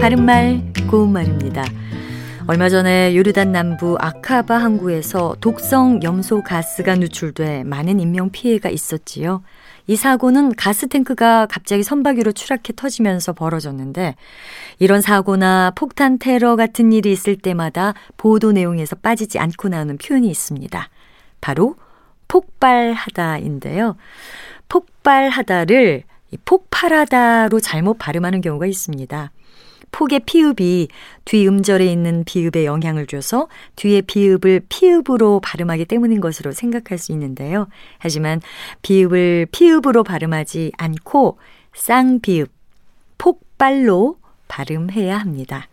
바른말 고운말입니다. 얼마 전에 요르단 남부 아카바 항구에서 독성 염소 가스가 누출돼 많은 인명 피해가 있었지요. 이 사고는 가스 탱크가 갑자기 선박 위로 추락해 터지면서 벌어졌는데 이런 사고나 폭탄 테러 같은 일이 있을 때마다 보도 내용에서 빠지지 않고 나오는 표현이 있습니다. 바로 폭발하다인데요. 폭발하다를 폭발하다로 잘못 발음하는 경우가 있습니다. 폭의 피읍이 뒤음절에 있는 비읍에 영향을 줘서 뒤에 비읍을 피읍으로 발음하기 때문인 것으로 생각할 수 있는데요. 하지만 비읍을 피읍으로 발음하지 않고 쌍비읍, 폭발로 발음해야 합니다.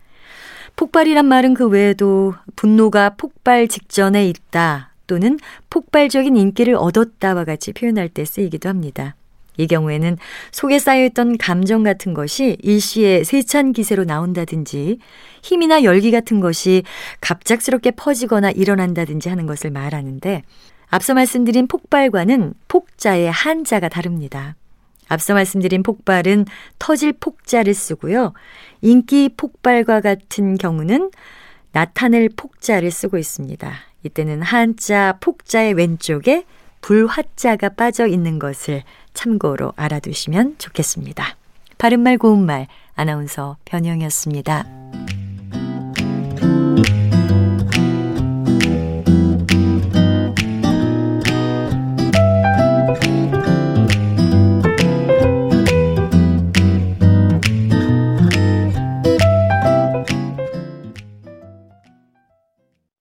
폭발이란 말은 그 외에도 분노가 폭발 직전에 있다 또는 폭발적인 인기를 얻었다와 같이 표현할 때 쓰이기도 합니다. 이 경우에는 속에 쌓여있던 감정 같은 것이 일시에 세찬 기세로 나온다든지 힘이나 열기 같은 것이 갑작스럽게 퍼지거나 일어난다든지 하는 것을 말하는데 앞서 말씀드린 폭발과는 폭자의 한자가 다릅니다. 앞서 말씀드린 폭발은 터질 폭자를 쓰고요. 인기 폭발과 같은 경우는 나타낼 폭자를 쓰고 있습니다. 이때는 한자 폭자의 왼쪽에 불화자가 빠져 있는 것을 참고로 알아두시면 좋겠습니다. 바른말 고운말 아나운서 변형이었습니다.